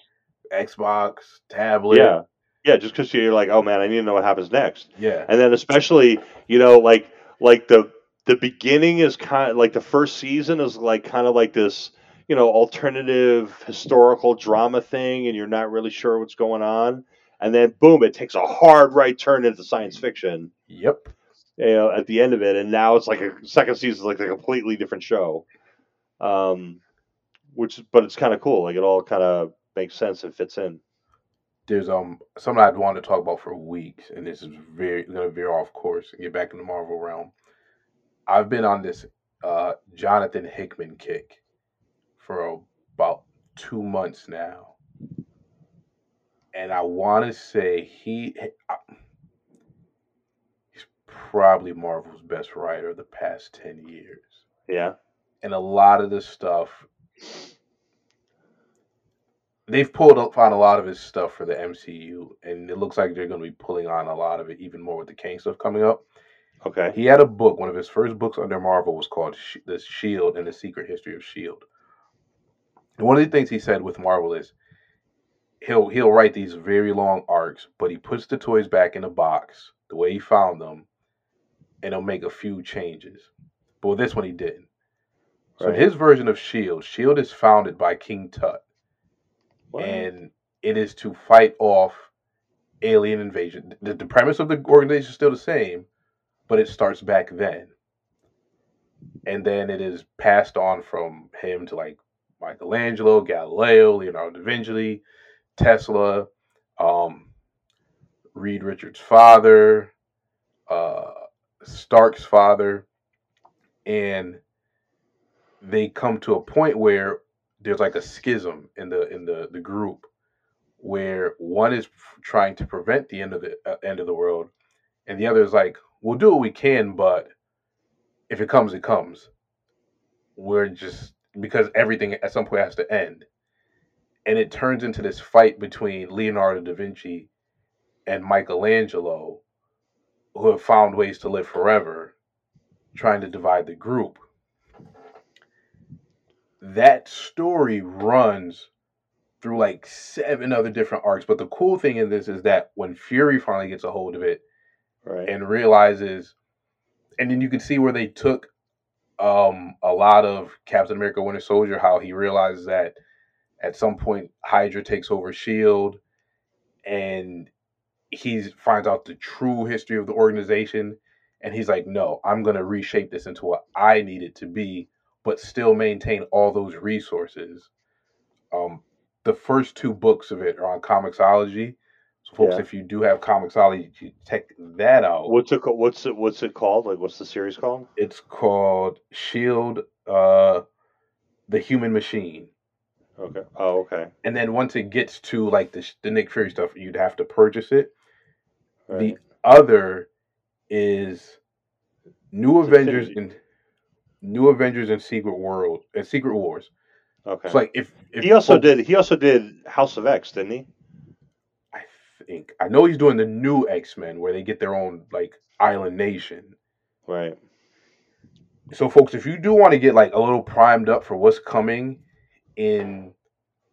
Xbox, tablet. yeah, yeah, just because you're like, oh man, I need to know what happens next. Yeah. and then especially you know like like the the beginning is kind of like the first season is like kind of like this you know alternative historical drama thing and you're not really sure what's going on and then boom it takes a hard right turn into science fiction Yep. you know at the end of it and now it's like a second season is like a completely different show um which but it's kind of cool like it all kind of makes sense and fits in There's um something I'd want to talk about for weeks, and this is very gonna veer off course and get back in the Marvel realm. I've been on this uh Jonathan Hickman kick for about two months now. And I want to say he he's probably Marvel's best writer of the past 10 years. yeah and a lot of this stuff they've pulled up on a lot of his stuff for the MCU, and it looks like they're going to be pulling on a lot of it even more with the Kang stuff coming up. okay He had a book, one of his first books under Marvel was called The Shield and the Secret History of Shield. And one of the things he said with Marvel is he'll he'll write these very long arcs, but he puts the toys back in the box the way he found them, and he'll make a few changes. But with this one, he didn't. So Right. his version of Shield, Shield is founded by King Tut, and it is to fight off alien invasion. The, the premise of the organization is still the same, but it starts back then, and then it is passed on from him to like Michelangelo, Galileo, Leonardo da Vinci, Tesla, um, Reed Richards' father, uh, Stark's father, and they come to a point where there's like a schism in the in the the group where one is trying to prevent the end of the uh, end of the world and the other is like we'll do what we can but if it comes it comes. We're just because everything at some point has to end and it turns into this fight between Leonardo da Vinci and Michelangelo who have found ways to live forever trying to divide the group that story runs through like seven other different arcs. But the cool thing in this is that when Fury finally gets a hold of it right and realizes, and then you can see where they took um, a lot of Captain America Winter Soldier, how he realizes that at some point Hydra takes over Shield, and he finds out the true history of the organization, and he's like, "No, I'm gonna reshape this into what I need it to be, but still maintain all those resources." Um, the first two books of it are on Comixology. So, folks, Yeah. if you do have Comixology, you check that out. What's it? What's it? What's it called? Like, what's the series called? It's called Shield, uh, the Human Machine. Okay. Oh, okay. And then once it gets to like the, the Nick Fury stuff, you'd have to purchase it. Right. The other is New It's Avengers and New Avengers and Secret World and Secret Wars. Okay. It's like if, if he also folks- did. He also did House of X, didn't he? I think I know he's doing the new X Men where they get their own like island nation. Right. So, folks, if you do want to get like a little primed up for what's coming in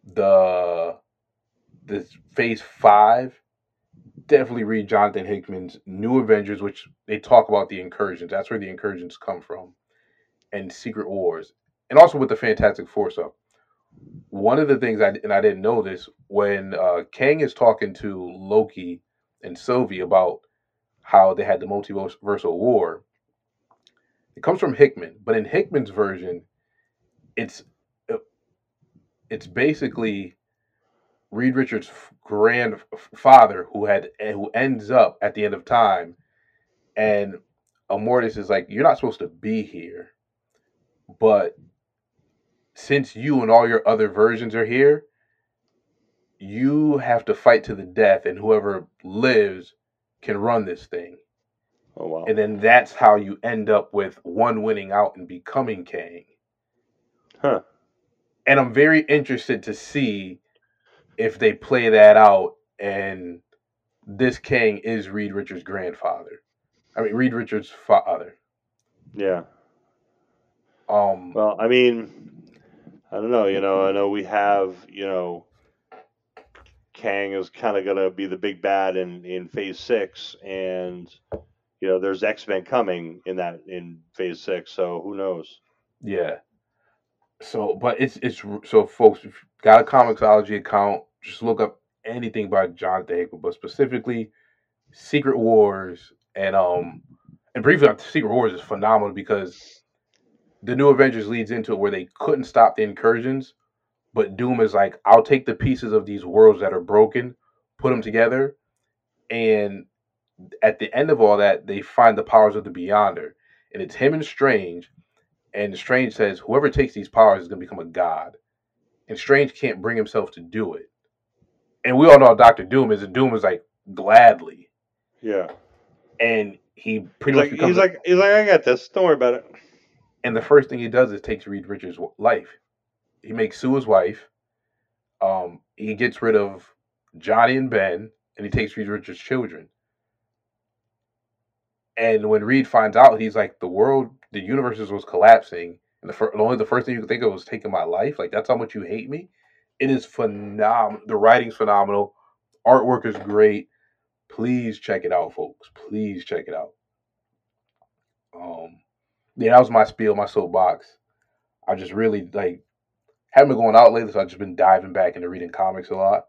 the this Phase Five, definitely read Jonathan Hickman's New Avengers, which they talk about the incursions. That's where the incursions come from, and Secret Wars, and also with the Fantastic Four stuff. One of the things I and I didn't know this when uh, Kang is talking to Loki and Sylvie about how they had the multiversal war. It comes from Hickman, but in Hickman's version, it's it's basically Reed Richards' grandfather who had eh, who ends up at the end of time, and Immortus is like, "You're not supposed to be here, but since you and all your other versions are here, you have to fight to the death, and whoever lives can run this thing." Oh wow. And then that's how you end up with one winning out and becoming Kang. Huh. And I'm very interested to see if they play that out and this Kang is Reed Richards' grandfather. I mean Reed Richards' father. Yeah. Um Well, I mean, I don't know. You know, I know we have. You know, Kang is kind of gonna be the big bad in in Phase Six, and you know, there's X Men coming in that in Phase Six. So who knows? yeah. So but it's it's so folks if you got a Comixology account, just look up anything by Jonathan Hickman, but specifically Secret Wars and um and briefly Secret Wars is phenomenal because the new Avengers leads into it where they couldn't stop the incursions, but Doom is like, I'll take the pieces of these worlds that are broken, put them together, and at the end of all that, they find the powers of the Beyonder, and it's him and Strange, and Strange says whoever takes these powers is gonna become a god, and Strange can't bring himself to do it, and we all know Doctor Doom is, and Doom is like gladly, Yeah. and he pretty He's much like, becomes he's like, he's like, I got this. Don't worry about it. and the first thing he does is takes Reed Richards' life. He makes Sue his wife. Um, he gets rid of Johnny and Ben, and he takes Reed Richards' children. And when Reed finds out, he's like, the world, the universe was collapsing, and the, fir- only the first thing you could think of was taking my life. Like that's how much you hate me. It is phenomenal. The writing's phenomenal. Artwork is great. Please check it out, folks. Please check it out. Um, yeah, that was my spiel, my soapbox. I just really like haven't been going out lately, so I've just been diving back into reading comics a lot.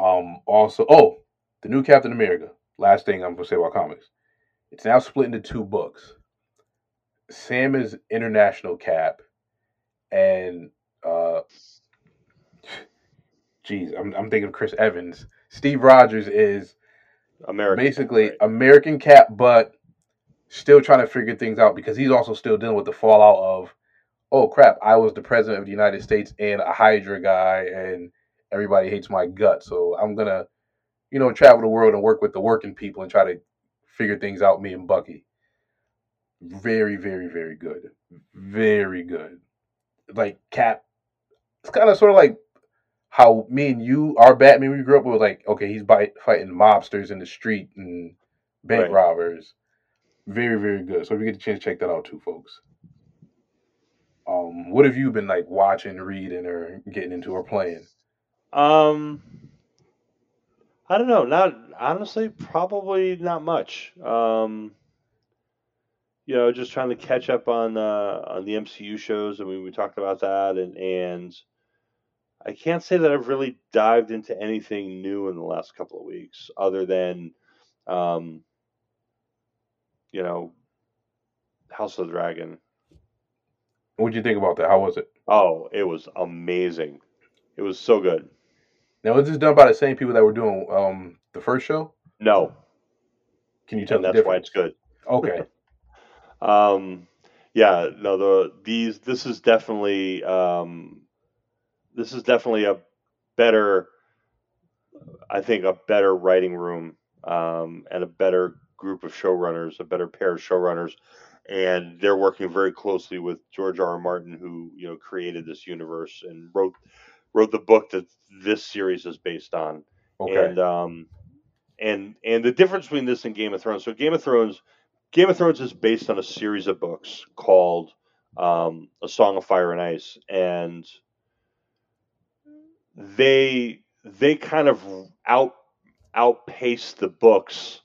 Um, also, oh, the new Captain America. Last thing I'm gonna say about comics. It's now split into two books. Sam is International Cap, and uh, geez, I'm I'm thinking of Chris Evans. Steve Rogers is American. basically right. American Cap, but still trying to figure things out because he's also still dealing with the fallout of, oh crap, I was the president of the United States and a Hydra guy, and everybody hates my gut, So I'm gonna, you know, travel the world and work with the working people and try to figure things out. Me and Bucky. Very, very, very good. Very good. Like Cap, it's kind of sort of like how me and you, our Batman, we grew up with like, okay, he's by, fighting mobsters in the street and bank Right. robbers. Very, very good. So if you get a chance, check that out too, folks. Um, what have you been like watching, reading, or getting into or playing? Um, I don't know. Not honestly, probably not much. Um, you know, just trying to catch up on uh, on the MCU shows. I mean, we talked about that, and and I can't say that I've really dived into anything new in the last couple of weeks, other than, um, you know, House of the Dragon. What'd you think about that? How was it? Oh, it was amazing. It was so good. Now, was this done by the same people that were doing um the first show? No, Can you tell and that's why it's good. Okay. Um, yeah, no, the these this is definitely um, this is definitely a better, I think, a better writing room um, and a better group of showrunners, a better pair of showrunners, and they're working very closely with George R. R. Martin, who you know created this universe and wrote wrote the book that this series is based on. Okay. And um, and and the difference between this and Game of Thrones. So Game of Thrones, Game of Thrones is based on a series of books called um, A Song of Fire and Ice, and they they kind of out outpace the books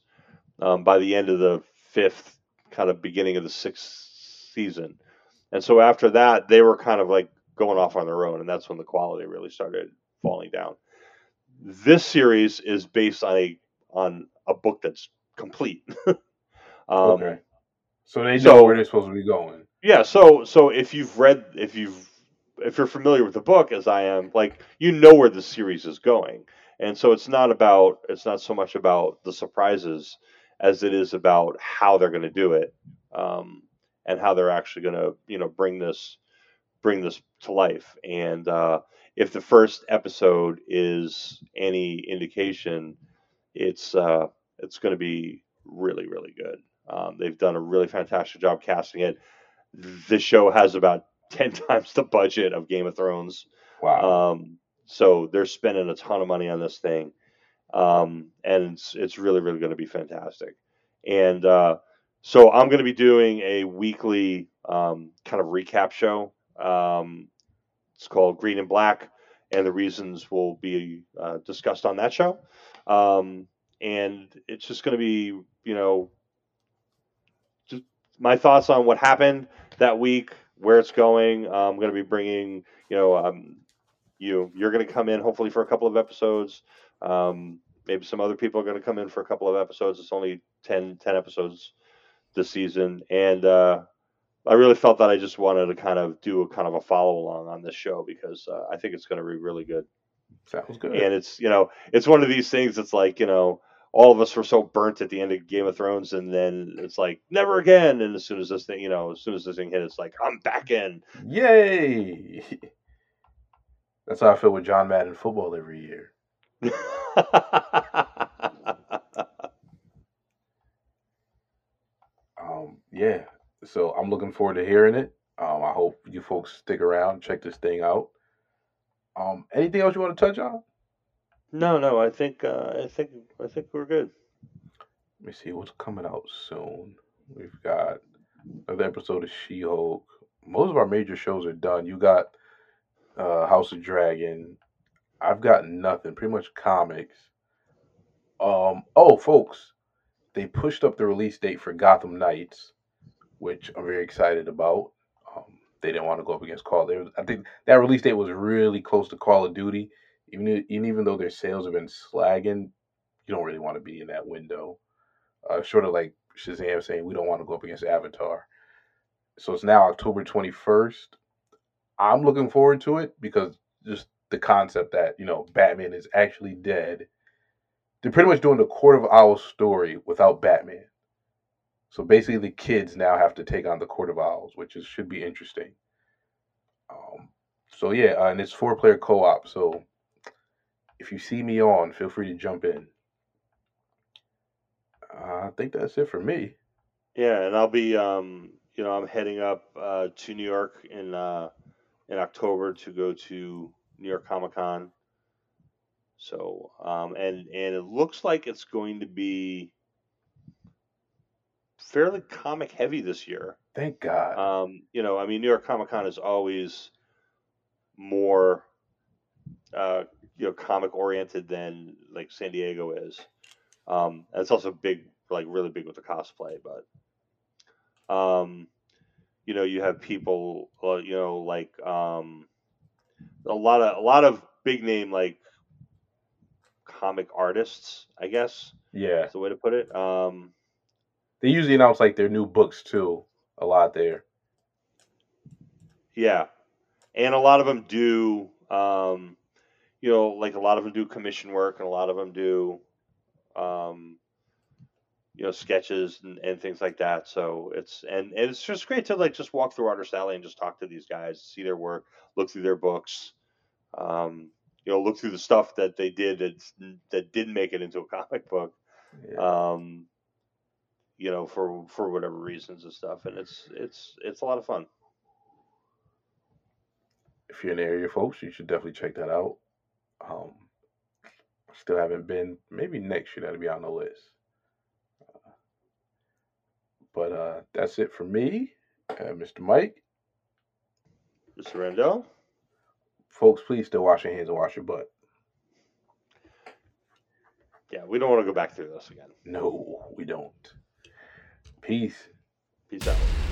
um, by the end of the fifth, kind of beginning of the sixth season, and so after that they were kind of like going off on their own, and that's when the quality really started falling down. This series is based on a on a book that's complete. um, okay. So they know so- where they're supposed to be going. yeah so so if you've read if you've if you're familiar with the book as i am like you know where the series is going and so it's not about it's not so much about the surprises as it is about how they're going to do it um, and how they're actually going to you know bring this bring this to life and uh, if the first episode is any indication it's uh, it's going to be really really good um, they've done a really fantastic job casting it this show has about 10 times the budget of Game of Thrones. Wow. Um, so they're spending a ton of money on this thing. Um, and it's, it's really, really going to be fantastic. And uh, so I'm going to be doing a weekly um, kind of recap show. Um, it's called Green and Black, and the reasons will be uh, discussed on that show. Um, and it's just going to be, you know, just my thoughts on what happened that week, where it's going. I'm going to be bringing, you know, um, you you're going to come in hopefully for a couple of episodes. Um, maybe some other people are going to come in for a couple of episodes. It's only 10, 10 episodes this season, and uh, I really felt that I just wanted to kind of do a kind of a follow along on this show because uh, I think it's going to be really good Sounds good. and it's you know it's one of these things that's like you know all of us were so burnt at the end of Game of Thrones, and then it's like never again. And as soon as this thing, you know, as soon as this thing hit, it's like I'm back in. Yay! That's how I feel with John Madden football every year. Um, yeah. So I'm looking forward to hearing it. Um, I hope you folks stick around, check this thing out. Um, anything else you want to touch on? no, no, I think uh, I think I think we're good. Let me see what's coming out soon. We've got another episode of She-Hulk. Most of our major shows are done. You got uh, House of Dragon. I've got nothing. Pretty much comics. Um. Oh, folks, they pushed up the release date for Gotham Knights, which I'm very excited about. Um, they didn't want to go up against Call. They I think that release date was really close to Call of Duty. Even even though their sales have been slagging, you don't really want to be in that window. Uh, sort of like Shazam saying we don't want to go up against Avatar. So it's now October 21st. I'm looking forward to it because just the concept that, you know, Batman is actually dead. They're pretty much doing the Court of Owls story without Batman. So basically the kids now have to take on the Court of Owls, which is, should be interesting. Um, so yeah, uh, and it's four player co op. So if you see me on, feel free to jump in. Uh, I think that's it for me. Yeah, and I'll be um, you know I'm heading up uh, to New York in uh, in October to go to New York Comic Con. So um, and and it looks like it's going to be fairly comic heavy this year. Thank God. Um, you know, I mean, New York Comic Con is always more, uh, you know, comic oriented than like San Diego is. Um, and it's also big, like really big with the cosplay. But, um, you know, you have people, uh, you know, like um, a lot of a lot of big name like comic artists, I guess yeah. is the way to put it. Um, They usually announce like their new books too. A lot there. Yeah, and a lot of them do, um, you know, like a lot of them do commission work, and a lot of them do, um, you know, sketches and, and things like that. So it's and, and it's just great to like just walk through Artist Alley and just talk to these guys, see their work, look through their books, um, you know, look through the stuff that they did that that didn't make it into a comic book. Yeah. Um, you know, for for whatever reasons and stuff, and it's it's it's a lot of fun. If you're in the area, folks, you should definitely check that out. Um, still haven't been. Maybe next year that'll be on the list. Uh, but uh, that's it for me, uh, Mr. Mike. Mr. Randall, Folks, please still wash your hands and wash your butt. yeah, we don't want to go back through this again. No, we don't. Peace. Peace out.